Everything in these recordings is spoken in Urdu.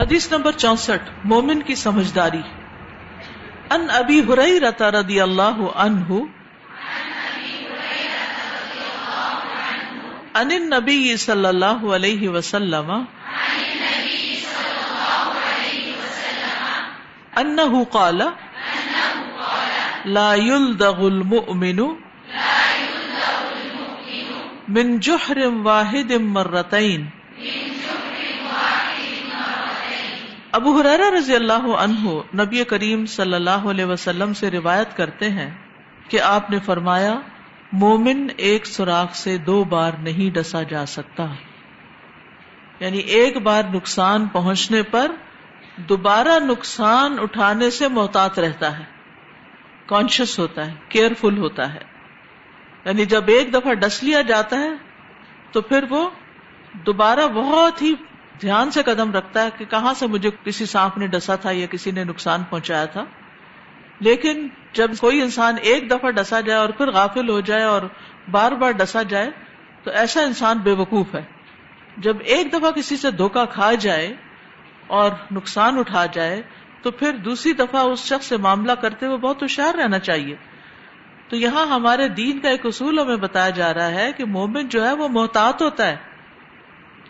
حدیث نمبر چونسٹھ، مومن کی سمجھداری۔ ان ابی ہرئی رتا رضی اللہ عنہ ان نبی صلی اللہ علیہ وسلم انه قال، لا يلدغ المؤمن، من جحر واحد مرتين ابو حرارا رضی اللہ عنہ نبی کریم صلی اللہ علیہ وسلم سے روایت کرتے ہیں کہ آپ نے فرمایا، مومن ایک سوراخ سے دو بار نہیں ڈسا جا سکتا۔ یعنی ایک بار نقصان پہنچنے پر دوبارہ نقصان اٹھانے سے محتاط رہتا ہے۔ کانشیس ہوتا ہے کیئرفل ہوتا ہے۔ یعنی جب ایک دفعہ ڈس لیا جاتا ہے تو پھر وہ دوبارہ بہت ہی دھیان سے قدم رکھتا ہے کہ کہاں سے مجھے کسی سانپ نے ڈسا تھا یا کسی نے نقصان پہنچایا تھا۔ لیکن جب کوئی انسان ایک دفعہ ڈسا جائے اور پھر غافل ہو جائے اور بار بار ڈسا جائے، تو ایسا انسان بے وقوف ہے۔ جب ایک دفعہ کسی سے دھوکا کھا جائے اور نقصان اٹھا جائے، تو پھر دوسری دفعہ اس شخص سے معاملہ کرتے ہوئے بہت ہوشیار رہنا چاہیے۔ تو یہاں ہمارے دین کا ایک اصول ہمیں بتایا جا رہا ہے کہ مومن جو ہے وہ محتاط ہوتا ہے۔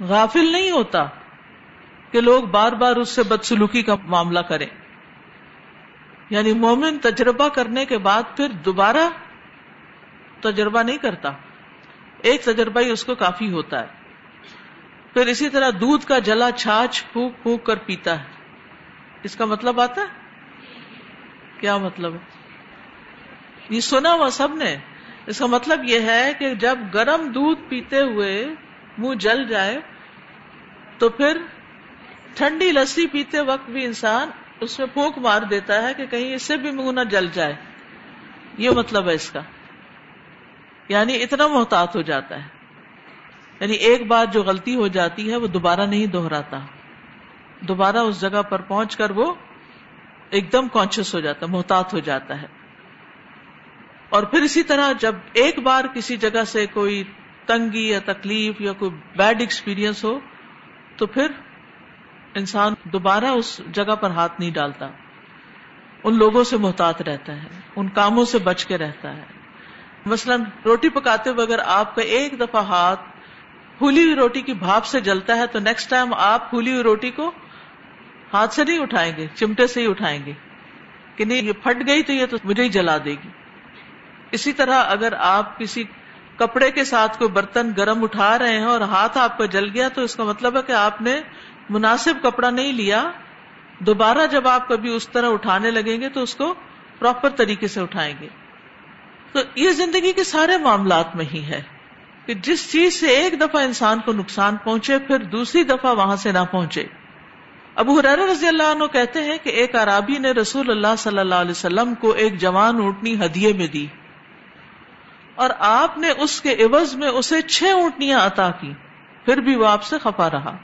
غافل نہیں ہوتا کہ لوگ بار بار اس سے بدسلوکی کا معاملہ کریں۔ یعنی مومن تجربہ کرنے کے بعد پھر دوبارہ تجربہ نہیں کرتا۔ ایک تجربہ ہی اس کو کافی ہوتا ہے۔ پھر اسی طرح دودھ کا جلا چھاچ پھونک پھونک کر پیتا ہے۔ اس کا مطلب آتا ہے؟ کیا مطلب ہے؟ یہ سنا ہوا سب نے۔ اس کا مطلب یہ ہے کہ جب گرم دودھ پیتے ہوئے منہ جل جائے تو پھر ٹھنڈی لسی پیتے وقت بھی انسان اس میں پھونک مار دیتا ہے کہ کہیں اس سے بھی منہ نہ جل جائے۔ یہ مطلب ہے اس کا۔ یعنی اتنا محتاط ہو جاتا ہے۔ یعنی ایک بار جو غلطی ہو جاتی ہے وہ دوبارہ نہیں دوہراتا دوبارہ اس جگہ پر پہنچ کر وہ ایک دم کانشیس ہو جاتا محتاط ہو جاتا ہے۔ اور پھر اسی طرح جب ایک بار کسی جگہ سے کوئی تنگی یا تکلیف یا کوئی بیڈ ایکسپیرئنس ہو، تو پھر انسان دوبارہ اس جگہ پر ہاتھ نہیں ڈالتا۔ ان لوگوں سے محتاط رہتا ہے، ان کاموں سے بچ کے رہتا ہے۔ مثلاً روٹی پکاتے ہوئے اگر آپ کا ایک دفعہ ہاتھ پھولی ہوئی روٹی کی بھاپ سے جلتا ہے، تو نیکسٹ ٹائم آپ پھولی ہوئی روٹی کو ہاتھ سے نہیں اٹھائیں گے، چمٹے سے ہی اٹھائیں گے۔ کہ نہیں، یہ پھٹ گئی تو یہ تو مجھے ہی جلا دے گی۔ اسی طرح اگر آپ کسی کپڑے کے ساتھ کوئی برتن گرم اٹھا رہے ہیں اور ہاتھ آپ کا جل گیا تو اس کا مطلب ہے کہ آپ نے مناسب کپڑا نہیں لیا۔ دوبارہ جب آپ کبھی اس طرح اٹھانے لگیں گے تو اس کو پراپر طریقے سے اٹھائیں گے۔ تو یہ زندگی کے سارے معاملات میں ہی ہے کہ جس چیز سے ایک دفعہ انسان کو نقصان پہنچے، پھر دوسری دفعہ وہاں سے نہ پہنچے۔ ابو حرار رضی اللہ عنہ کہتے ہیں کہ ایک عرابی نے رسول اللہ صلی اللہ علیہ وسلم کو ایک جوان اونٹنی ہدیے میں دی۔ اور آپ نے اس کے عوض میں اسے چھ اونٹنیاں عطا کی، پھر بھی وہ آپ سے خفا رہا۔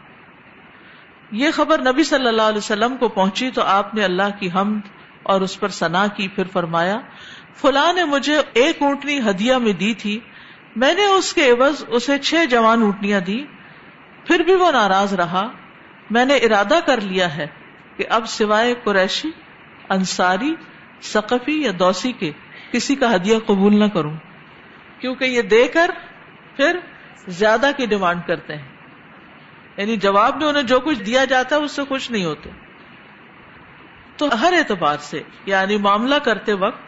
یہ خبر نبی صلی اللہ علیہ وسلم کو پہنچی تو آپ نے اللہ کی حمد اور اس پر سنا کی، پھر فرمایا، فلاں نے مجھے ایک اونٹنی ہدیہ میں دی تھی، میں نے اس کے عوض اسے چھ جوان اونٹنیاں دی، پھر بھی وہ ناراض رہا۔ میں نے ارادہ کر لیا ہے کہ اب سوائے قریشی، انصاری، ثقفی یا دوسی کے کسی کا ہدیہ قبول نہ کروں۔ کیونکہ یہ دے کر پھر زیادہ کی ڈیمانڈ کرتے ہیں۔ یعنی جواب میں انہیں جو کچھ دیا جاتا ہے اس سے خوش نہیں ہوتے۔ تو ہر اعتبار سے یعنی معاملہ کرتے وقت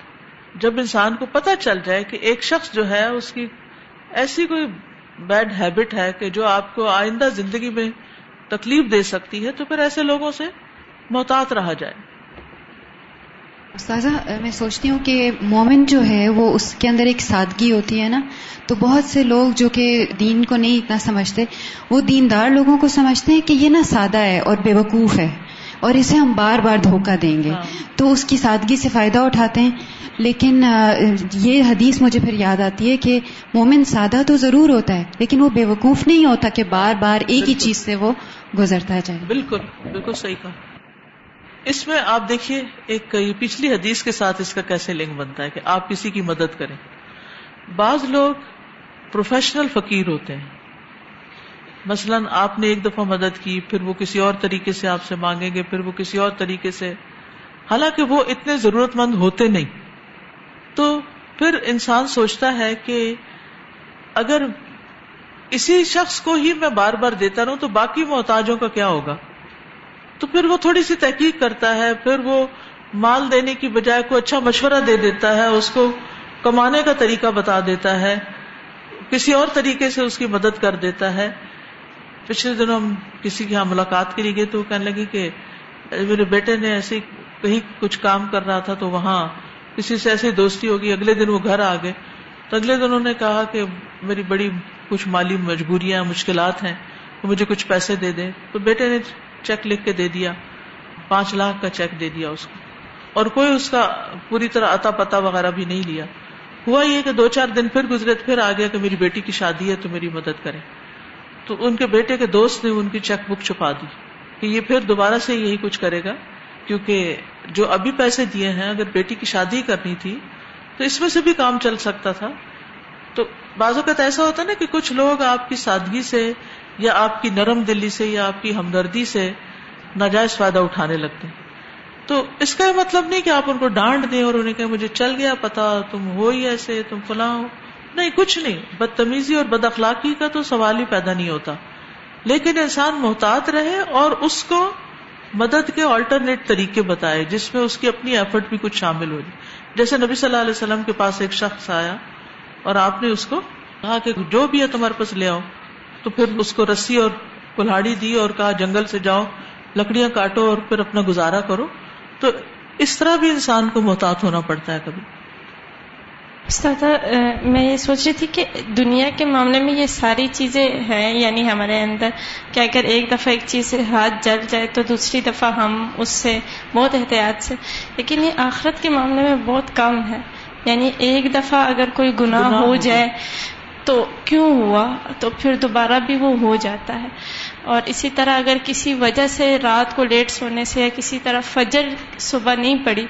جب انسان کو پتہ چل جائے کہ ایک شخص جو ہے، اس کی ایسی کوئی بیڈ ہیبٹ ہے کہ جو آپ کو آئندہ زندگی میں تکلیف دے سکتی ہے، تو پھر ایسے لوگوں سے محتاط رہا جائے۔ استاذہ میں سوچتی ہوں کہ مومن جو ہے وہ اس کے اندر ایک سادگی ہوتی ہے نا؟ تو بہت سے لوگ جو کہ دین کو نہیں اتنا سمجھتے وہ دیندار لوگوں کو سمجھتے ہیں کہ یہ نا سادہ ہے اور بے وقوف ہے اور اسے ہم بار بار دھوکہ دیں گے۔ ہاں۔ تو اس کی سادگی سے فائدہ اٹھاتے ہیں۔ لیکن یہ حدیث مجھے پھر یاد آتی ہے کہ مومن سادہ تو ضرور ہوتا ہے لیکن وہ بے وقوف نہیں ہوتا کہ بار بار ایک ہی چیز سے وہ گزرتا جائے۔ بالکل بالکل صحیح کہا۔ اس میں آپ دیکھیے ایک پچھلی حدیث کے ساتھ اس کا کیسے لنک بنتا ہے کہ آپ کسی کی مدد کریں۔ بعض لوگ پروفیشنل فقیر ہوتے ہیں۔ مثلاً آپ نے ایک دفعہ مدد کی، پھر وہ کسی اور طریقے سے آپ سے مانگیں گے، پھر وہ کسی اور طریقے سے۔ حالانکہ وہ اتنے ضرورت مند ہوتے نہیں۔ تو پھر انسان سوچتا ہے کہ اگر اسی شخص کو ہی میں بار بار دیتا رہوں تو باقی محتاجوں کا کیا ہوگا؟ تو پھر وہ تھوڑی سی تحقیق کرتا ہے، پھر وہ مال دینے کی بجائے کو اچھا مشورہ دے دیتا ہے، اس کو کمانے کا طریقہ بتا دیتا ہے، کسی اور طریقے سے اس کی مدد کر دیتا ہے۔ پچھلے دنوں ہم کسی کی یہاں ملاقات کے لیے گئے تو وہ کہنے لگی کہ میرے بیٹے نے ایسے کہیں کچھ کام کر رہا تھا تو وہاں کسی سے ایسی دوستی ہوگی، اگلے دن وہ گھر آ گئے۔ تو اگلے دن انہوں نے کہا کہ میری بڑی کچھ مالی مجبوریاں، مشکلات ہیں تو مجھے کچھ پیسے دے دے تو بیٹے نے چیک لکھ کے دے دیا، پانچ لاکھ کا چیک دے دیا اس کو۔ اور کوئی اس کا پوری طرح اتا پتا وغیرہ بھی نہیں لیا۔ ہوا یہ کہ دو چار دن پھر گزرے پھر آ گیا کہ میری بیٹی کی شادی ہے تو میری مدد کرے۔ تو ان کے بیٹے کے دوست نے ان کی چیک بک چھپا دی کہ یہ پھر دوبارہ سے یہی کچھ کرے گا۔ کیونکہ جو ابھی پیسے دیے ہیں، اگر بیٹی کی شادی کرنی تھی، تو اس میں سے بھی کام چل سکتا تھا۔ تو بعض اوقات ایسا ہوتا نا کہ کچھ لوگ آپ کی سادگی سے یا آپ کی نرم دلی سے یا آپ کی ہمدردی سے ناجائز فائدہ اٹھانے لگتے ہیں۔ تو اس کا یہ مطلب نہیں کہ آپ ان کو ڈانٹ دیں اور انہیں کہ مجھے چل گیا پتا، تم ہو ہی ایسے، تم فلاں ہو۔ نہیں، کچھ نہیں۔ بدتمیزی اور بد اخلاقی کا تو سوال ہی پیدا نہیں ہوتا۔ لیکن انسان محتاط رہے اور اس کو مدد کے آلٹرنیٹ طریقے بتائے، جس میں اس کی اپنی ایفرٹ بھی کچھ شامل ہو جائے۔ جیسے نبی صلی اللہ علیہ وسلم کے پاس ایک شخص آیا اور آپ نے اس کو کہا کہ جو بھی ہے تمہارے پاس لے آؤ۔ تو پھر اس کو رسی اور کلاڑی دی اور کہا جنگل سے جاؤ لکڑیاں کاٹو اور پھر اپنا گزارا کرو۔ تو اس طرح بھی انسان کو محتاط ہونا پڑتا ہے کبھی۔ استاد میں یہ سوچ رہی تھی کہ دنیا کے معاملے میں یہ ساری چیزیں ہیں یعنی ہمارے اندر کہ اگر ایک دفعہ ایک چیز سے ہاتھ جل جائے تو دوسری دفعہ ہم اس سے بہت احتیاط سے۔ لیکن یہ آخرت کے معاملے میں بہت کم ہے۔ یعنی ایک دفعہ اگر کوئی گناہ ہو جائے تو کیوں ہوا؟ تو پھر دوبارہ بھی وہ ہو جاتا ہے۔ اور اسی طرح اگر کسی وجہ سے رات کو لیٹ سونے سے یا کسی طرح فجر صبح نہیں پڑی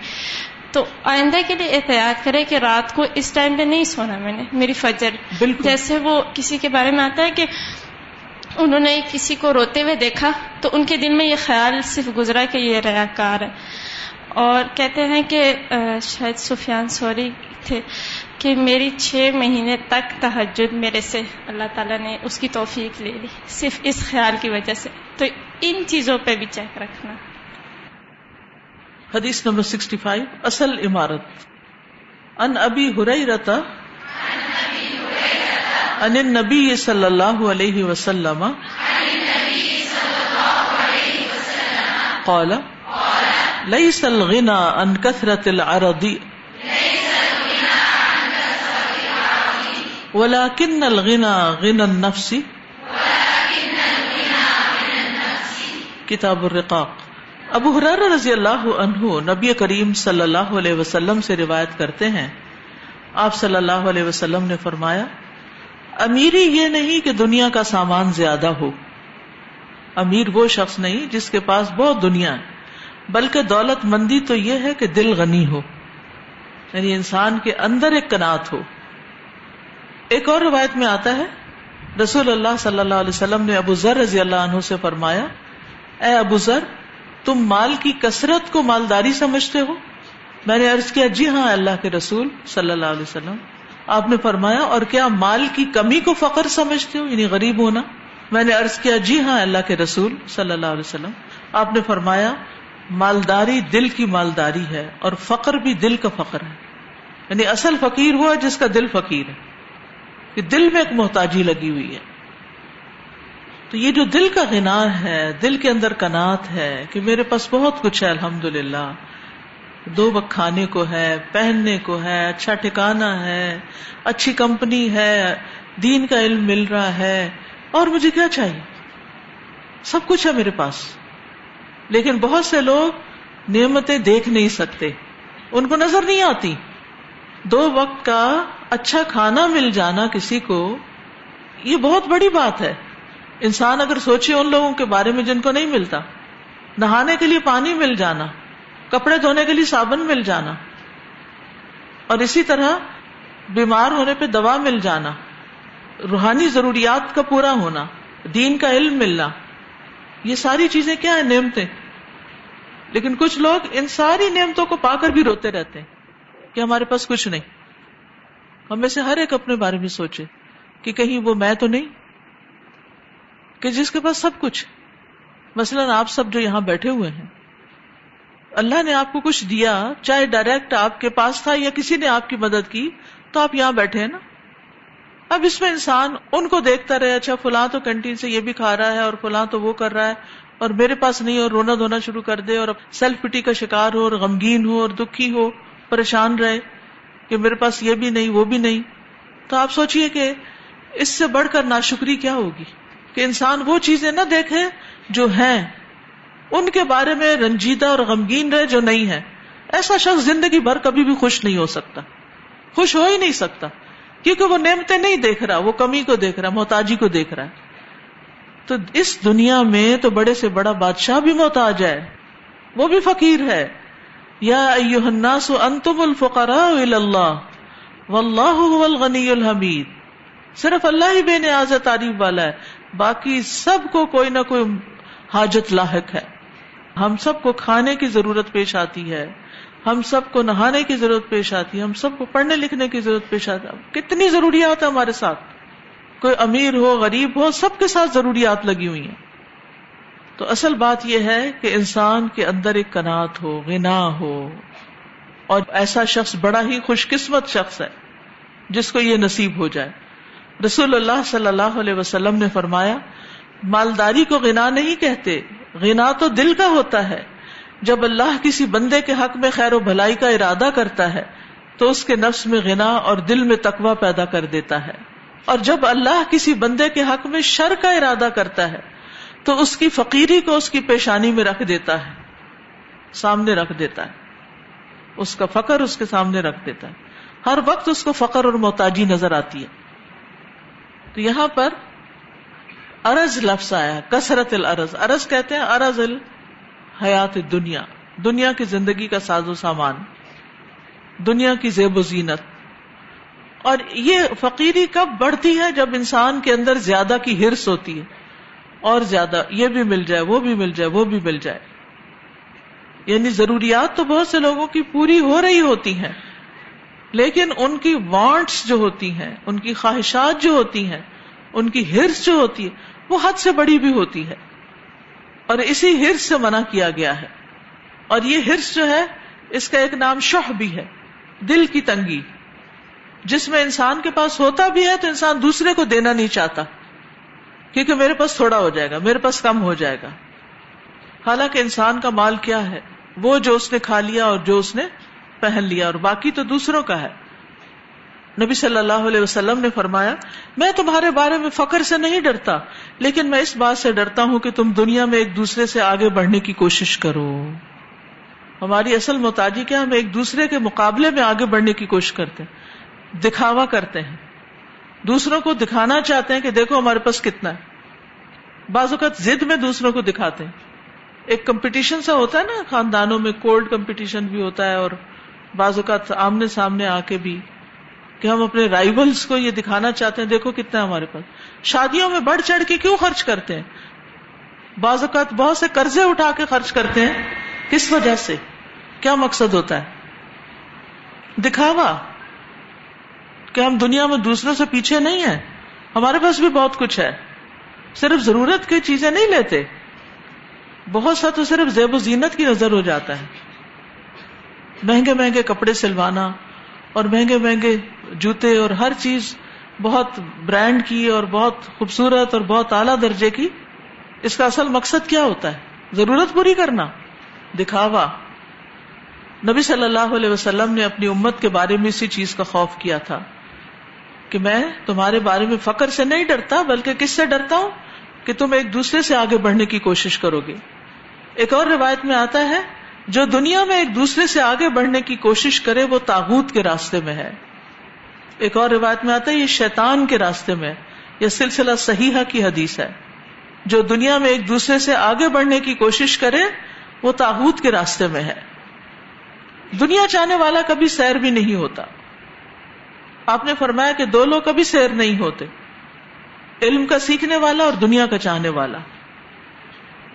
تو آئندہ کے لیے احتیاط کرے کہ رات کو اس ٹائم پہ نہیں سونا میں نے میری فجر۔ جیسے وہ کسی کے بارے میں آتا ہے کہ انہوں نے کسی کو روتے ہوئے دیکھا تو ان کے دل میں یہ خیال صرف گزرا کہ یہ ریا کار ہے۔ اور کہتے ہیں کہ شاید سفیان سوری تھے۔ کہ میری چھ مہینے تک تحجد میرے سے اللہ تعالیٰ نے اس کی توفیق لے لی، صرف اس خیال کی وجہ سے۔ تو ان چیزوں پہ بھی چیک رکھنا۔ حدیث نمبر سکسٹی فائیو، اصل عمارت۔ ان ابی رتا ان نبی صلی اللہ علیہ وسلم، قال ليس الغنى عن كثرة العرض۔ ولكن الغنى غنى النفس. کتاب الرقاق. ابو حرار رضی اللہ عنہ نبی کریم صلی اللہ علیہ وسلم سے روایت کرتے ہیں۔ آپ صلی اللہ علیہ وسلم نے فرمایا امیری یہ نہیں کہ دنیا کا سامان زیادہ ہو۔ امیر وہ شخص نہیں جس کے پاس بہت دنیا ہے، بلکہ دولت مندی تو یہ ہے کہ دل غنی ہو۔ یعنی انسان کے اندر ایک کنات ہو۔ ایک اور روایت میں آتا ہے، رسول اللہ صلی اللہ علیہ وسلم نے ابو ذر رضی اللہ عنہ سے فرمایا، اے ابو ذر، تم مال کی کثرت کو مالداری سمجھتے ہو؟ میں نے ارض کیا جی ہاں اللہ کے رسول صلی اللہ علیہ وسلم۔ آپ نے فرمایا، اور کیا مال کی کمی کو فخر سمجھتے ہو؟ یعنی غریب ہونا۔ میں نے ارض کیا جی ہاں اللہ کے رسول صلی اللہ علیہ وسلم۔ آپ نے فرمایا، مالداری دل کی مالداری ہے، اور فقر بھی دل کا فخر ہے۔ یعنی اصل فقیر ہوا جس کا دل فقیر ہے۔ کہ دل میں ایک محتاجی لگی ہوئی ہے۔ تو یہ جو دل کا غنا ہے، دل کے اندر کنات ہے کہ میرے پاس بہت کچھ ہے الحمد للہ دو وقت کھانے کو ہے، پہننے کو ہے اچھا ٹھکانا ہے، اچھی کمپنی ہے، دین کا علم مل رہا ہے۔ اور مجھے کیا چاہیے؟ سب کچھ ہے میرے پاس۔ لیکن بہت سے لوگ نعمتیں دیکھ نہیں سکتے۔ ان کو نظر نہیں آتی۔ دو وقت کا اچھا کھانا مل جانا کسی کو، یہ بہت بڑی بات ہے۔ انسان اگر سوچے ان لوگوں کے بارے میں جن کو نہیں ملتا۔ نہانے کے لیے پانی مل جانا، کپڑے دھونے کے لیے صابن مل جانا۔ اور اسی طرح بیمار ہونے پہ دوا مل جانا۔ روحانی ضروریات کا پورا ہونا، دین کا علم ملنا۔ یہ ساری چیزیں کیا ہیں؟ نعمتیں۔ لیکن کچھ لوگ ان ساری نعمتوں کو پا کر بھی روتے رہتے ہیں کہ ہمارے پاس کچھ نہیں۔ ہم میں سے ہر ایک اپنے بارے میں سوچے کہ کہیں وہ میں تو نہیں، کہ جس کے پاس سب کچھ۔ مثلاً آپ سب جو یہاں بیٹھے ہوئے ہیں، اللہ نے آپ کو کچھ دیا، چاہے ڈائریکٹ آپ کے پاس تھا یا کسی نے آپ کی مدد کی، تو آپ یہاں بیٹھے ہیں نا۔ اب اس میں انسان ان کو دیکھتا رہے اچھا فلاں تو کینٹین سے یہ بھی کھا رہا ہے اور فلاں تو وہ کر رہا ہے، اور میرے پاس نہیں، اور رونا دھونا شروع کر دے، اور سیلف پٹی کا شکار ہو، اور غمگین ہو، اور دکھی ہو، پریشان رہے۔ کہ میرے پاس یہ بھی نہیں، وہ بھی نہیں۔ تو آپ سوچئے کہ اس سے بڑھ کر ناشکری کیا ہوگی؟ کہ انسان وہ چیزیں نہ دیکھے جو ہیں، ان کے بارے میں رنجیدہ اور غمگین رہے جو نہیں ہے ایسا شخص زندگی بھر کبھی بھی خوش نہیں ہو سکتا۔ خوش ہو ہی نہیں سکتا۔ کیونکہ وہ نعمتیں نہیں دیکھ رہا، وہ کمی کو دیکھ رہا، محتاجی کو دیکھ رہا۔ ہے تو اس دنیا میں تو بڑے سے بڑا بادشاہ بھی محتاج ہے، وہ بھی فقیر ہے۔ یا الناس انتم الفقراء اللہ واللہ هو الغنی الحمید صرف اللہ ہی بے نیاز تعریف والا ہے۔ باقی سب کو کوئی نہ کوئی حاجت لاحق ہے۔ ہم سب کو کھانے کی ضرورت پیش آتی ہے۔ ہم سب کو نہانے کی ضرورت پیش آتی ہے۔ ہم سب کو پڑھنے لکھنے کی ضرورت پیش آتی ہے۔ کتنی ضروریات ہے ہمارے ساتھ۔ کوئی امیر ہو، غریب ہو، سب کے ساتھ ضروریات لگی ہوئی ہیں۔ تو اصل بات یہ ہے کہ انسان کے اندر ایک کنات ہو غنا ہو۔ اور ایسا شخص بڑا ہی خوش قسمت شخص ہے، جس کو یہ نصیب ہو جائے۔ رسول اللہ صلی اللہ علیہ وسلم نے فرمایا، مالداری کو غنا نہیں کہتے غنا تو دل کا ہوتا ہے۔ جب اللہ کسی بندے کے حق میں خیر و بھلائی کا ارادہ کرتا ہے، تو اس کے نفس میں غنا اور دل میں تقوی پیدا کر دیتا ہے۔ اور جب اللہ کسی بندے کے حق میں شر کا ارادہ کرتا ہے تو اس کی فقیری کو اس کی پیشانی میں رکھ دیتا ہے، سامنے رکھ دیتا ہے۔ اس کا فقر اس کے سامنے رکھ دیتا ہے۔ ہر وقت اس کو فقر اور محتاجی نظر آتی ہے۔ تو یہاں پر ارض لفظ آیا کثرت الارض ارض کہتے ہیں ارض حیات دنیا دنیا کی زندگی کا ساز و سامان۔ دنیا کی زیب و زینت۔ اور یہ فقیری کب بڑھتی ہے؟ جب انسان کے اندر زیادہ کی ہرس ہوتی ہے۔ اور زیادہ، یہ بھی مل جائے، وہ بھی مل جائے، وہ بھی مل جائے۔ یعنی ضروریات تو بہت سے لوگوں کی پوری ہو رہی ہوتی ہیں، لیکن ان کی وانٹس جو ہوتی ہیں، ان کی خواہشات جو ہوتی ہیں، ان کی ہرس جو ہوتی ہے وہ حد سے بڑی بھی ہوتی ہے اور اسی ہرس سے منع کیا گیا ہے۔ اور یہ ہرس جو ہے، اس کا ایک نام شہ بھی ہے، دل کی تنگی۔ جس میں انسان کے پاس ہوتا بھی ہے تو انسان دوسرے کو دینا نہیں چاہتا۔ کیونکہ میرے پاس تھوڑا ہو جائے گا، میرے پاس کم ہو جائے گا۔ حالانکہ انسان کا مال کیا ہے؟ وہ جو اس نے کھا لیا اور جو اس نے پہن لیا، اور باقی تو دوسروں کا ہے۔ نبی صلی اللہ علیہ وسلم نے فرمایا، میں تمہارے بارے میں فخر سے نہیں ڈرتا، لیکن میں اس بات سے ڈرتا ہوں کہ تم دنیا میں ایک دوسرے سے آگے بڑھنے کی کوشش کرو۔ ہماری اصل محتاجی کیا ہم ایک دوسرے کے مقابلے میں آگے بڑھنے کی کوشش کرتے ہیں، دکھاوا کرتے ہیں۔ دوسروں کو دکھانا چاہتے ہیں کہ دیکھو ہمارے پاس کتنا ہے۔ بعض اوقات ضد میں دوسروں کو دکھاتے ہیں۔ ایک کمپٹیشن سا ہوتا ہے نا، خاندانوں میں کولڈ کمپٹیشن بھی ہوتا ہے اور بعض اوقات آمنے سامنے آ کے بھی کہ ہم اپنے رائبلس کو یہ دکھانا چاہتے ہیں، دیکھو کتنا ہے ہمارے پاس۔ شادیوں میں بڑھ چڑھ کے کیوں خرچ کرتے ہیں؟ بعض اوقات بہت سے قرضے اٹھا کے خرچ کرتے ہیں۔ کس وجہ سے؟ کیا مقصد ہوتا ہے؟ دکھاوا۔ کہ ہم دنیا میں دوسروں سے پیچھے نہیں ہیں۔ ہمارے پاس بھی بہت کچھ ہے۔ صرف ضرورت کی چیزیں نہیں لیتے۔ بہت سا تو صرف زیب و زینت کی نظر ہو جاتا ہے۔ مہنگے مہنگے کپڑے سلوانا اور مہنگے مہنگے جوتے اور ہر چیز بہت برانڈ کی اور بہت خوبصورت اور بہت اعلیٰ درجے کی۔ اس کا اصل مقصد کیا ہوتا ہے؟ ضرورت پوری کرنا۔ دکھاوا۔ نبی صلی اللہ علیہ وسلم نے اپنی امت کے بارے میں اسی چیز کا خوف کیا تھا۔ کہ میں تمہارے بارے میں فخر سے نہیں ڈرتا، بلکہ کس سے ڈرتا ہوں؟ کہ تم ایک دوسرے سے آگے بڑھنے کی کوشش کرو گے۔ ایک اور روایت میں آتا ہے، جو دنیا میں ایک دوسرے سے آگے بڑھنے کی کوشش کرے، وہ تاغوت کے راستے میں ہے۔ ایک اور روایت میں آتا ہے، یہ شیطان کے راستے میں یہ سلسلہ صحیح کی حدیث ہے۔ جو دنیا میں ایک دوسرے سے آگے بڑھنے کی کوشش کرے، وہ تاحود کے راستے میں ہے۔ دنیا چاہنے والا کبھی سیر بھی نہیں ہوتا۔ آپ نے فرمایا کہ دو لوگ کبھی سیر نہیں ہوتے، علم کا سیکھنے والا اور دنیا کا چاہنے والا۔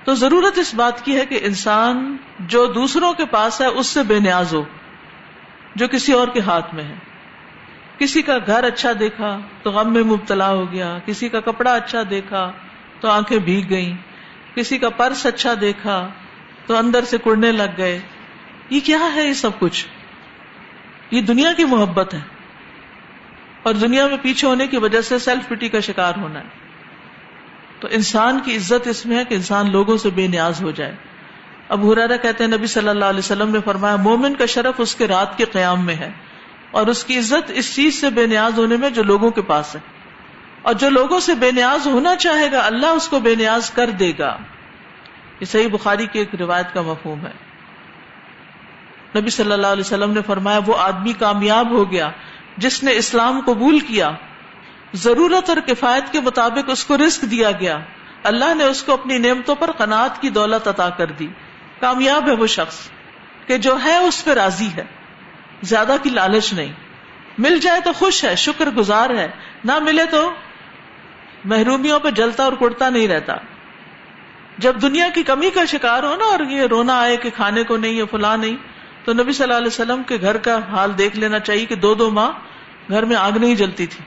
تو ضرورت اس بات کی ہے کہ انسان جو دوسروں کے پاس ہے، اس سے بے نیاز ہو، جو کسی اور کے ہاتھ میں ہے۔ کسی کا گھر اچھا دیکھا تو غم میں مبتلا ہو گیا، کسی کا کپڑا اچھا دیکھا تو آنکھیں بھیگ گئیں، کسی کا پرس اچھا دیکھا تو اندر سے کڑنے لگ گئے۔ یہ کیا ہے یہ سب کچھ؟ یہ دنیا کی محبت ہے۔ اور دنیا میں پیچھے ہونے کی وجہ سے سیلف پٹی کا شکار ہونا ہے۔ تو انسان کی عزت اس میں ہے کہ انسان لوگوں سے بے نیاز ہو جائے۔ اب ہرارا کہتے ہیں، نبی صلی اللہ علیہ وسلم نے فرمایا، مومن کا شرف اس کے رات کے قیام میں ہے اور اس کی عزت اس چیز سے بے نیاز ہونے میں جو لوگوں کے پاس ہے۔ اور جو لوگوں سے بے نیاز ہونا چاہے گا، اللہ اس کو بے نیاز کر دے گا۔ یہ صحیح بخاری کی ایک روایت کا مفہوم ہے۔ نبی صلی اللہ علیہ وسلم نے فرمایا، وہ آدمی کامیاب ہو گیا جس نے اسلام قبول کیا، ضرورت اور کفایت کے مطابق اس کو رسک دیا گیا۔ اللہ نے اس کو اپنی نعمتوں پر قناعت کی دولت عطا کر دی۔ کامیاب ہے وہ شخص کہ جو ہے اس پہ راضی ہے۔ زیادہ کی لالچ نہیں۔ مل جائے تو خوش ہے، شکر گزار ہے۔ نہ ملے تو محرومیوں پہ جلتا اور کڑتا نہیں رہتا۔ جب دنیا کی کمی کا شکار ہو نا اور یہ رونا آئے کہ کھانے کو نہیں ہے فلاں نہیں تو نبی صلی اللہ علیہ وسلم کے گھر کا حال دیکھ لینا چاہیے کہ دو دو ماہ گھر میں آگ نہیں جلتی تھی۔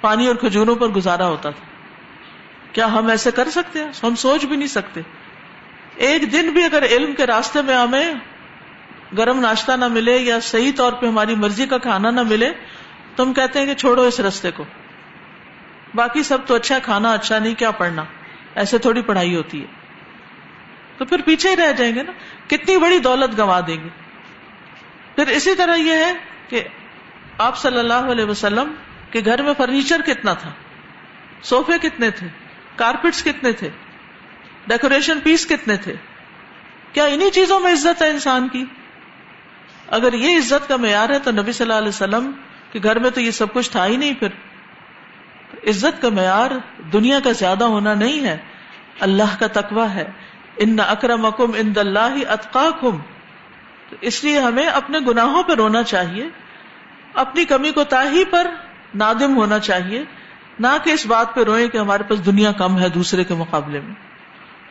پانی اور کھجوروں پر گزارا ہوتا تھا۔ کیا ہم ایسے کر سکتے ہیں؟ ہم سوچ بھی نہیں سکتے۔ ایک دن بھی اگر علم کے راستے میں ہمیں گرم ناشتہ نہ ملے یا صحیح طور پہ ہماری مرضی کا کھانا نہ ملے، تو ہم کہتے ہیں کہ چھوڑو اس رستے کو۔ باقی سب تو اچھا کھانا اچھا نہیں، کیا پڑھنا؟ ایسے تھوڑی پڑھائی ہوتی ہے۔ تو پھر پیچھے ہی رہ جائیں گے نا۔ کتنی بڑی دولت گنوا دیں گے۔ پھر اسی طرح یہ ہے کہ آپ صلی اللہ علیہ وسلم کے گھر میں فرنیچر کتنا تھا؟ سوفے کتنے تھے؟ کارپیٹس کتنے تھے؟ ڈیکوریشن پیس کتنے تھے؟ کیا انہی چیزوں میں عزت ہے انسان کی؟ اگر یہ عزت کا معیار ہے تو نبی صلی اللہ علیہ وسلم کے گھر میں تو یہ سب کچھ تھا ہی نہیں پھر۔ عزت کا معیار دنیا کا زیادہ ہونا نہیں ہے۔ اللہ کا تقوی ہے۔ ان اکرم اکم ان دلہ اطقاکم اس لیے ہمیں اپنے گناہوں پہ رونا چاہیے، اپنی کمی کو تاہی پر نادم ہونا چاہیے، نہ کہ اس بات پہ روئیں کہ ہمارے پاس دنیا کم ہے دوسرے کے مقابلے میں۔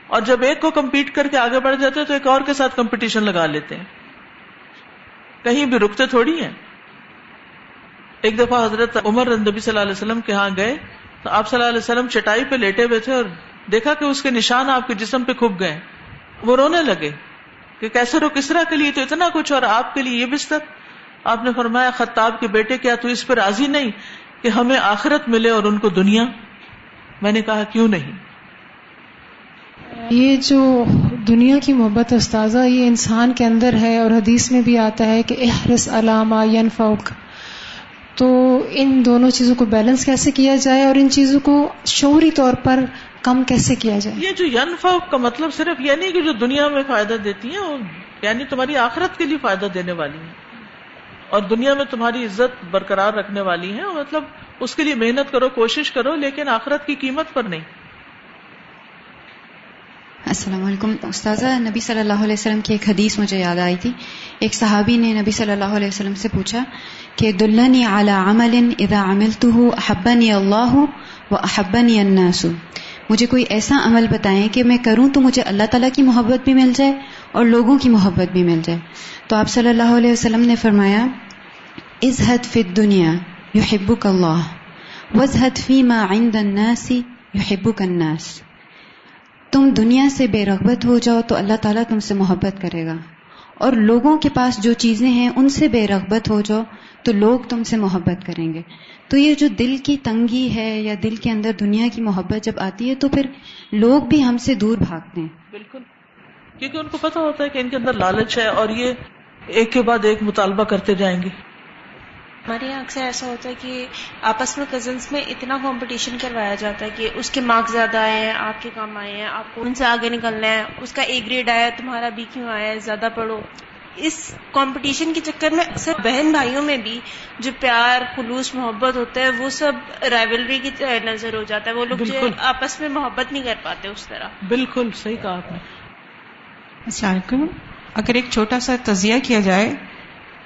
اور جب ایک کو کمپیٹ کر کے آگے بڑھ جاتے ہیں تو ایک اور کے ساتھ کمپٹیشن لگا لیتے ہیں۔ کہیں بھی رکتے تھوڑی ہیں۔ ایک دفعہ حضرت عمر نبی صلی اللہ علیہ وسلم کے ہاں گئے تو آپ صلی اللہ علیہ وسلم چٹائی پہ لیٹے ہوئے تھے اور دیکھا کہ اس کے نشان آپ کے جسم پہ کھب گئے۔ وہ رونے لگے۔ کہ کیسے رو کس طرح کے لیے تو اتنا کچھ اور آپ کے لیے یہ بستر؟ آپ نے فرمایا، خطاب کے بیٹے کیا تو اس پہ راضی نہیں کہ ہمیں آخرت ملے اور ان کو دنیا؟ میں نے کہا، کیوں نہیں؟ یہ جو دنیا کی محبت استاذہ، یہ انسان کے اندر ہے اور حدیث میں بھی آتا ہے کہ احرس علامہ ینفوق تو ان دونوں چیزوں کو بیلنس کیسے کیا جائے اور ان چیزوں کو شعوری طور پر کم کیسے کیا جائے؟ یہ جو ینفوق کا مطلب صرف یہ نہیں کہ جو دنیا میں فائدہ دیتی ہیں یعنی تمہاری آخرت کے لیے فائدہ دینے والی ہیں۔ اور دنیا میں تمہاری عزت برقرار رکھنے والی ہیں مطلب اس کے لیے محنت کرو کوشش کرو لیکن آخرت کی قیمت پر نہیں۔ السلام علیکم۔ استاذہ نبی صلی اللہ علیہ وسلم کی ایک حدیث مجھے یاد آئی تھی۔ ایک صحابی نے نبی صلی اللہ علیہ وسلم سے پوچھا کہ دلنی اعلی عمل اذا عملته احبنی اللہ و احبنی الناس؟ مجھے کوئی ایسا عمل بتائیں کہ میں کروں تو مجھے اللہ تعالیٰ کی محبت بھی مل جائے اور لوگوں کی محبت بھی مل جائے۔ تو آپ صلی اللہ علیہ وسلم نے فرمایا ازہد فی الدنیا یحبک اللہ وزہد فی ما عند الناس یحبک الناس۔ تم دنیا سے بے رغبت ہو جاؤ تو اللہ تعالیٰ تم سے محبت کرے گا۔ اور لوگوں کے پاس جو چیزیں ہیں ان سے بے رغبت ہو جاؤ تو لوگ تم سے محبت کریں گے۔ تو یہ جو دل کی تنگی ہے یا دل کے اندر دنیا کی محبت جب آتی ہے تو پھر لوگ بھی ہم سے دور بھاگتے ہیں۔ بالکل۔ کیونکہ ان کو پتا ہوتا ہے کہ ان کے اندر لالچ ہے اور یہ ایک کے بعد ایک مطالبہ کرتے جائیں گے۔ ہمارے یہاں اکثر ایسا ہوتا ہے کہ آپس میں کزنس میں اتنا کمپٹیشن کروایا جاتا ہے کہ اس کے مارکس زیادہ آئے ہیں آپ کے کام آئے ہیں آپ کو ان سے آگے نکلنا ہے اس کا اے گریڈ آیا تمہارا بی کیوں آیا ہے زیادہ پڑھو۔ اس کمپٹیشن کے چکر میں اکثر بہن بھائیوں میں بھی جو پیار خلوص محبت ہوتا ہے وہ سب رائولری کی نظر ہو جاتا ہے۔ وہ لوگ جو آپس میں محبت نہیں کر پاتے اس طرح۔ بالکل صحیح کہا آپ نے۔ السلام علیکم۔ اگر ایک چھوٹا سا تجزیہ کیا جائے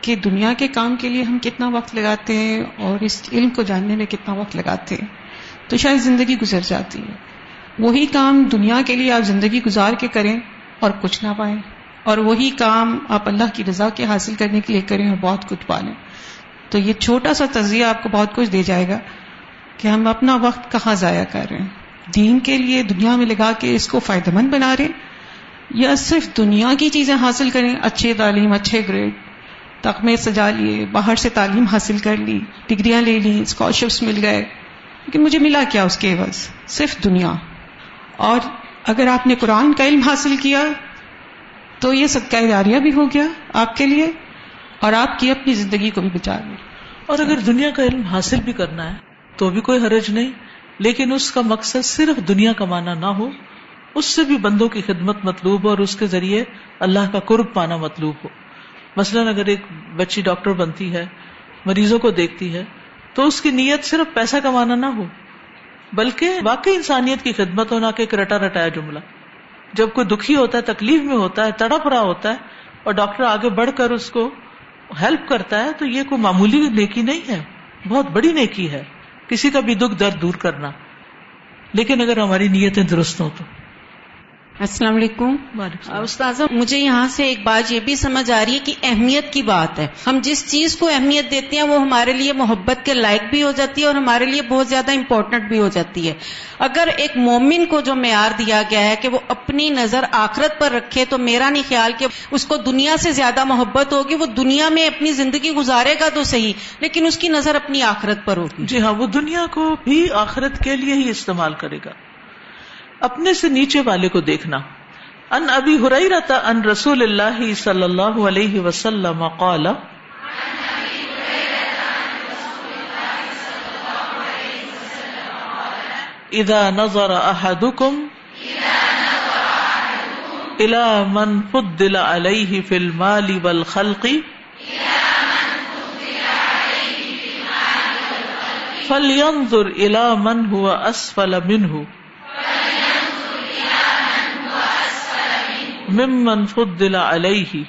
کہ دنیا کے کام کے لیے ہم کتنا وقت لگاتے ہیں اور اس علم کو جاننے میں کتنا وقت لگاتے ہیں تو شاید زندگی گزر جاتی ہے۔ وہی کام دنیا کے لیے آپ زندگی گزار کے کریں اور کچھ نہ پائیں۔ اور وہی کام آپ اللہ کی رضا کے حاصل کرنے کے لیے کریں اور بہت کچھ پالیں۔ تو یہ چھوٹا سا تجزیہ آپ کو بہت کچھ دے جائے گا کہ ہم اپنا وقت کہاں ضائع کر رہے ہیں۔ دین کے لیے دنیا میں لگا کے اس کو فائدہ مند بنا رہے یا صرف دنیا کی چیزیں حاصل کریں، اچھے تعلیم، اچھے گریڈ تخمے سجا لیے، باہر سے تعلیم حاصل کر لی، ڈگریاں لے لی اسکالرشپس مل گئے۔ لیکن مجھے ملا کیا اس کے عوض؟ صرف دنیا۔ اور اگر آپ نے قرآن کا علم حاصل کیا تو یہ صدقہ جاریہ بھی ہو گیا آپ کے لیے اور آپ کی اپنی زندگی کو بھی بچا لی اور اگر دنیا کا علم حاصل بھی کرنا ہے تو بھی کوئی حرج نہیں، لیکن اس کا مقصد صرف دنیا کمانا نہ ہو، اس سے بھی بندوں کی خدمت مطلوب ہو اور اس کے ذریعے اللہ کا قرب پانا مطلوب ہو۔ مثلاً اگر ایک بچی ڈاکٹر بنتی ہے، مریضوں کو دیکھتی ہے، تو اس کی نیت صرف پیسہ کمانا نہ ہو، بلکہ واقعی انسانیت کی خدمت ہونا کہ ایک رٹا رٹایا جملہ۔ جب کوئی دکھی ہوتا ہے، تکلیف میں ہوتا ہے، تڑپ رہا ہوتا ہے اور ڈاکٹر آگے بڑھ کر اس کو ہیلپ کرتا ہے، تو یہ کوئی معمولی نیکی نہیں ہے۔ بہت بڑی نیکی ہے۔ کسی کا بھی دکھ درد دور کرنا۔ لیکن اگر ہماری نیتیں درست ہوں تو۔ السلام علیکم۔ استاذہ مجھے یہاں سے ایک بات یہ بھی سمجھ آ رہی ہے کہ اہمیت کی بات ہے۔ ہم جس چیز کو اہمیت دیتے ہیں وہ ہمارے لیے محبت کے لائق بھی ہو جاتی ہے اور ہمارے لیے بہت زیادہ امپورٹنٹ بھی ہو جاتی ہے۔ اگر ایک مومن کو جو معیار دیا گیا ہے کہ وہ اپنی نظر آخرت پر رکھے تو میرا نہیں خیال کہ اس کو دنیا سے زیادہ محبت ہوگی۔ وہ دنیا میں اپنی زندگی گزارے گا تو صحیح لیکن اس کی نظر اپنی آخرت پر ہوگی۔ جی ہاں وہ دنیا کو بھی آخرت کے لیے ہی استعمال کرے گا۔ اپنے سے نیچے والے کو دیکھنا۔ ان ابی حریرتا ان رسول اللہ صلی اللہ علیہ وسلم قال۔ اذا نظر احدكم الى من فضل عليه في المال والخلق فلينظر الى من هو اسفل منه ممن فضل علیہ.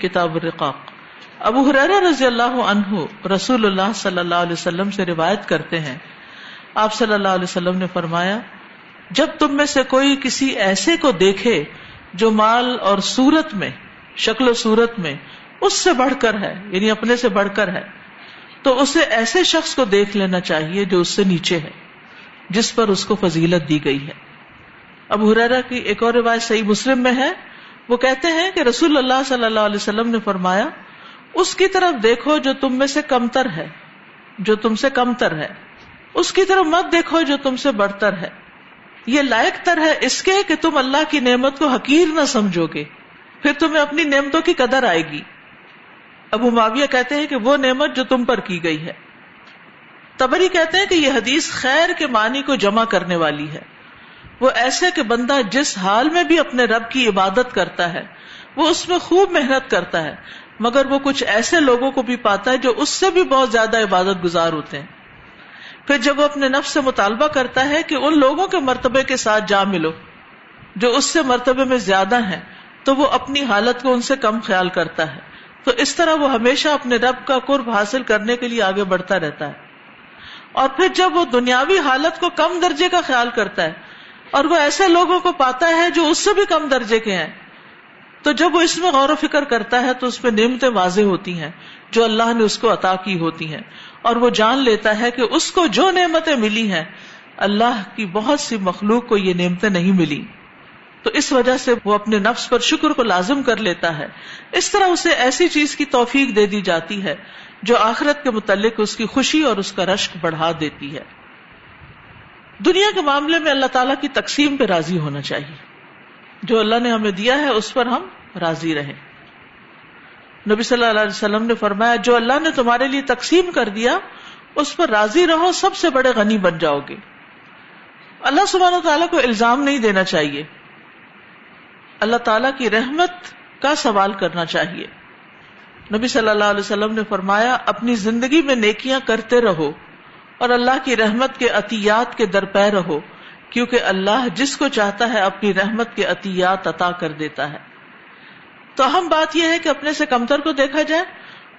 کتاب الرقاق. ابو حرارہ رضی اللہ عنہ رسول اللہ صلی اللہ علیہ وسلم سے روایت کرتے ہیں. آپ صلی اللہ علیہ وسلم نے فرمایا، جب تم میں سے کوئی کسی ایسے کو دیکھے جو مال اور صورت میں، شکل و صورت میں اس سے بڑھ کر ہے یعنی اپنے سے بڑھ کر ہے، تو اسے ایسے شخص کو دیکھ لینا چاہیے جو اس سے نیچے ہے، جس پر اس کو فضیلت دی گئی ہے۔ اب حرارا کی ایک اور روایت صحیح مسلم میں ہے، وہ کہتے ہیں کہ رسول اللہ صلی اللہ علیہ وسلم نے فرمایا، اس کی طرف دیکھو جو تم میں سے کمتر ہے، جو تم سے کمتر ہے۔ اس کی طرف مت دیکھو جو تم سے بڑھتر ہے۔ یہ لائق تر ہے اس کے کہ تم اللہ کی نعمت کو حقیر نہ سمجھو گے، پھر تمہیں اپنی نعمتوں کی قدر آئے گی۔ ابو معاویہ کہتے ہیں کہ وہ نعمت جو تم پر کی گئی ہے۔ تبری کہتے ہیں کہ یہ حدیث خیر کے معنی کو جمع کرنے والی ہے۔ وہ ایسے کہ بندہ جس حال میں بھی اپنے رب کی عبادت کرتا ہے، وہ اس میں خوب محنت کرتا ہے، مگر وہ کچھ ایسے لوگوں کو بھی پاتا ہے جو اس سے بھی بہت زیادہ عبادت گزار ہوتے ہیں۔ پھر جب وہ اپنے نفس سے مطالبہ کرتا ہے کہ ان لوگوں کے مرتبے کے ساتھ جا ملو جو اس سے مرتبے میں زیادہ ہیں، تو وہ اپنی حالت کو ان سے کم خیال کرتا ہے۔ تو اس طرح وہ ہمیشہ اپنے رب کا قرب حاصل کرنے کے لیے آگے بڑھتا رہتا ہے۔ اور پھر جب وہ دنیاوی حالت کو کم درجے کا خیال کرتا ہے اور وہ ایسے لوگوں کو پاتا ہے جو اس سے بھی کم درجے کے ہیں۔ تو جب وہ اس میں غور و فکر کرتا ہے تو اس پہ نعمتیں واضح ہوتی ہیں جو اللہ نے اس کو عطا کی ہوتی ہیں۔ اور وہ جان لیتا ہے کہ اس کو جو نعمتیں ملی ہیں، اللہ کی بہت سی مخلوق کو یہ نعمتیں نہیں ملی۔ تو اس وجہ سے وہ اپنے نفس پر شکر کو لازم کر لیتا ہے۔ اس طرح اسے ایسی چیز کی توفیق دے دی جاتی ہے جو آخرت کے متعلق اس کی خوشی اور اس کا رشک بڑھا دیتی ہے۔ دنیا کے معاملے میں اللہ تعالیٰ کی تقسیم پہ راضی ہونا چاہیے۔ جو اللہ نے ہمیں دیا ہے، اس پر ہم راضی رہیں۔ نبی صلی اللہ علیہ وسلم نے فرمایا، جو اللہ نے تمہارے لیے تقسیم کر دیا، اس پر راضی رہو، سب سے بڑے غنی بن جاؤ گے۔ اللہ سبحانہ تعالیٰ کو الزام نہیں دینا چاہیے۔ اللہ تعالیٰ کی رحمت کا سوال کرنا چاہیے۔ نبی صلی اللہ علیہ وسلم نے فرمایا، اپنی زندگی میں نیکیاں کرتے رہو۔ اور اللہ کی رحمت کے عطیات کے درپے رہو، کیونکہ اللہ جس کو چاہتا ہے اپنی رحمت کے عطیات عطا کر دیتا ہے۔ تو اہم بات یہ ہے کہ اپنے سے کمتر کو دیکھا جائے،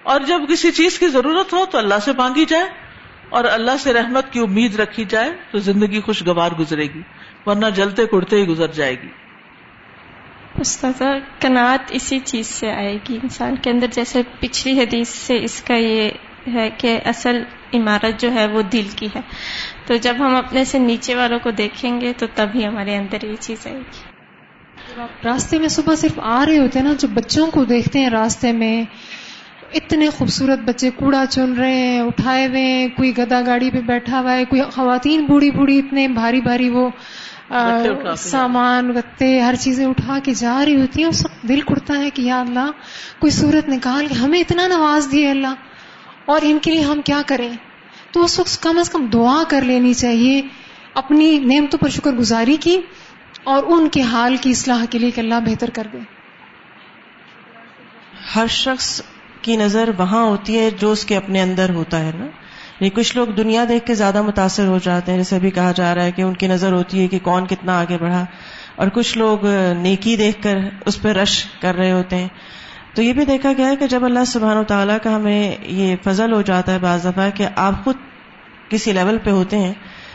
اور جب کسی چیز کی ضرورت ہو تو اللہ سے مانگی جائے، اور اللہ سے رحمت کی امید رکھی جائے تو زندگی خوشگوار گزرے گی، ورنہ جلتے کڑتے ہی گزر جائے گی۔ استاذ کنات اسی چیز سے آئے گی، انسان کے اندر جیسے پچھلی حدیث سے اس کا یہ ہے کہ اصل عمارت جو ہے وہ دل کی ہے۔ تو جب ہم اپنے سے نیچے والوں کو دیکھیں گے تو تبھی ہمارے اندر یہ چیز آئے گی۔ راستے میں صبح صرف آ رہے ہوتے ہیں نا جو بچوں کو دیکھتے ہیں راستے میں اتنے خوبصورت بچے کوڑا چن رہے ہیں اٹھائے ہوئے ہیں کوئی گدا گاڑی پہ بیٹھا ہوا ہے کوئی خواتین بوڑھی بوڑھی اتنے بھاری بھاری وہ سامان گتے ہر چیزیں اٹھا کے جا رہی ہوتی ہیں اس وقت دل کڑتا ہے کہ یا اللہ کوئی صورت نکال کے ہمیں اتنا نواز دیے اللہ۔ اور ان کے لیے ہم کیا کریں؟ تو اس وقت کم از کم دعا کر لینی چاہیے، اپنی نعمتوں پر شکر گزاری کی اور ان کے حال کی اصلاح کے لیے کہ اللہ بہتر کر دے۔ ہر شخص کی نظر وہاں ہوتی ہے جو اس کے اپنے اندر ہوتا ہے نا۔ یعنی کچھ لوگ دنیا دیکھ کے زیادہ متاثر ہو جاتے ہیں، جیسے ابھی کہا جا رہا ہے کہ ان کی نظر ہوتی ہے کہ کون کتنا آگے بڑھا۔ اور کچھ لوگ نیکی دیکھ کر اس پہ رش کر رہے ہوتے ہیں۔ تو یہ بھی دیکھا گیا ہے کہ جب اللہ سبحان و تعالیٰ کا ہمیں یہ فضل ہو جاتا ہے بعض دفعہ کہ آپ خود کسی لیول پہ ہوتے ہیں،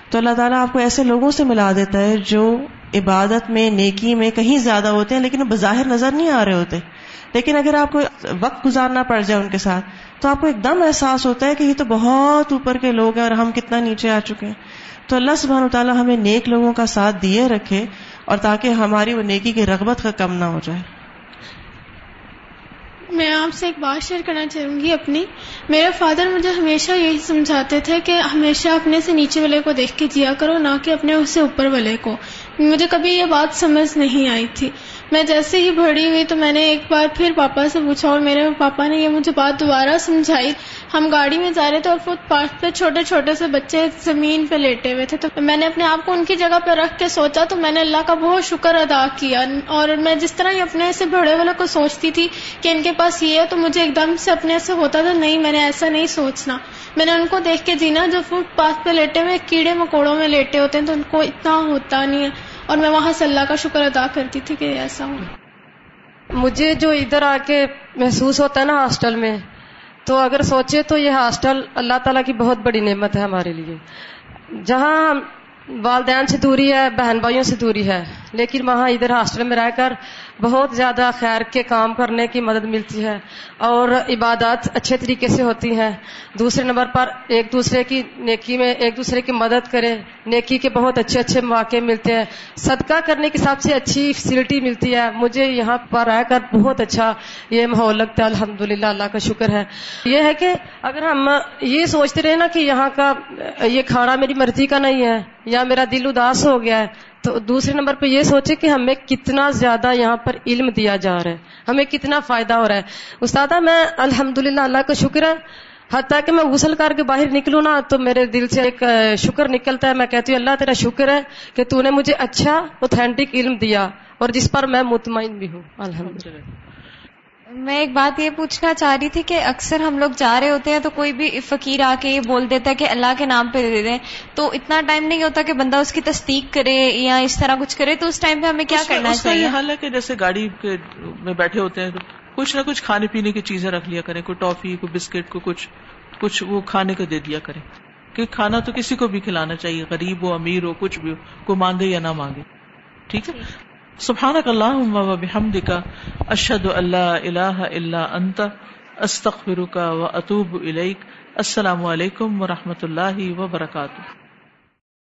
تو اللہ تعالیٰ آپ کو ایسے لوگوں سے ملا دیتا ہے جو عبادت میں، نیکی میں کہیں زیادہ ہوتے ہیں لیکن بظاہر نظر نہیں آ رہے ہوتے۔ لیکن اگر آپ کو وقت گزارنا پڑ جائے ان کے ساتھ، تو آپ کو ایک دم احساس ہوتا ہے کہ یہ تو بہت اوپر کے لوگ ہیں اور ہم کتنا نیچے آ چکے ہیں۔ تو اللہ سبحانہ تعالیٰ ہمیں نیک لوگوں کا ساتھ دیے رکھے اور تاکہ ہماری وہ نیکی کی رغبت کا کم نہ ہو جائے۔ میں آپ سے ایک بات شیئر کرنا چاہوں گی اپنی۔ میرے فادر مجھے ہمیشہ یہی سمجھاتے تھے کہ ہمیشہ اپنے سے نیچے والے کو دیکھ کے جیا کرو، نہ کہ اپنے اس سے اوپر والے کو۔ مجھے کبھی یہ بات سمجھ نہیں آئی تھی۔ میں جیسے ہی بڑی ہوئی تو میں نے ایک بار پھر پاپا سے پوچھا اور میرے پاپا نے یہ مجھے بات دوبارہ سمجھائی۔ ہم گاڑی میں جا رہے تھے اور فٹ پاتھ پہ چھوٹے چھوٹے سے بچے زمین پہ لیٹے ہوئے تھے۔ تو میں نے اپنے آپ کو ان کی جگہ پہ رکھ کے سوچا، تو میں نے اللہ کا بہت شکر ادا کیا۔ اور میں جس طرح اپنے سے بڑے والوں کو سوچتی تھی کہ ان کے پاس یہ ہے، تو مجھے ایک دم سے اپنے سے ہوتا تھا، نہیں، میں نے ایسا نہیں سوچنا۔ میں نے ان کو دیکھ کے جینا جو فٹ پاتھ پہ لیٹے ہوئے کیڑے مکوڑوں میں لیٹے ہوتے ہیں، تو ان کو اتنا ہوتا نہیں ہے۔ اور میں وہاں سے اللہ کا شکر ادا کرتی تھی کہ ایسا ہو۔ مجھے جو ادھر آ کے محسوس ہوتا ہے نا ہاسٹل میں تو اگر سوچے تو یہ ہاسٹل اللہ تعالیٰ کی بہت بڑی نعمت ہے ہمارے لیے۔ جہاں والدین سے دوری ہے، بہن بھائیوں سے دوری ہے، لیکن وہاں ادھر ہاسٹل میں رہ کر بہت زیادہ خیر کے کام کرنے کی مدد ملتی ہے اور عبادات اچھے طریقے سے ہوتی ہیں۔ دوسرے نمبر پر ایک دوسرے کی نیکی میں ایک دوسرے کی مدد کرے۔ نیکی کے بہت اچھے اچھے مواقع ملتے ہیں۔ صدقہ کرنے کی سب سے اچھی فیسلٹی ملتی ہے۔ مجھے یہاں پر رہ کر بہت اچھا یہ ماحول لگتا ہے۔ الحمد اللہ کا شکر ہے۔ یہ ہے کہ اگر ہم یہ سوچتے رہے نا کہ یہاں کا یہ کھانا میری مرضی کا نہیں ہے یا میرا دل اداس ہو گیا ہے تو دوسرے نمبر پہ یہ سوچے کہ ہمیں کتنا زیادہ یہاں پر علم دیا جا رہا ہے، ہمیں کتنا فائدہ ہو رہا ہے۔ استاد میں الحمد اللہ کا شکر ہے۔ حتیٰ کہ میں غسل کر کے باہر نکلوں نا تو میرے دل سے ایک شکر نکلتا ہے۔ میں کہتی ہوں، اللہ تیرا شکر ہے کہ تو نے مجھے اچھا اوتھینٹک علم دیا اور جس پر میں مطمئن بھی ہوں۔ الحمد للہ میں ایک بات یہ پوچھنا چاہ رہی تھی کہ اکثر ہم لوگ جا رہے ہوتے ہیں تو کوئی بھی فقیر آ کے یہ بول دیتا ہے کہ اللہ کے نام پہ دے دیں۔ تو اتنا ٹائم نہیں ہوتا کہ بندہ اس کی تصدیق کرے یا اس طرح کچھ کرے تو اس ٹائم پہ ہمیں کیا کرنا چاہیے؟ حال ہے کہ جیسے گاڑی میں بیٹھے ہوتے ہیں تو کچھ نہ کچھ کھانے پینے کی چیزیں رکھ لیا کریں کوئی ٹافی کوئی بسکٹ کو کچھ کچھ وہ کھانے کو دے دیا کریں۔ کہ کھانا تو کسی کو بھی کھلانا چاہیے غریب ہو امیر ہو کچھ بھی ہو کو مانگے یا نہ مانگے۔ ٹھیک ہے؟ سبحانك اللهم وبحمدك اشهد ان لا اله الا انت استغفرك واتوب اليك السلام علیکم و رحمۃ اللہ وبرکاتہ۔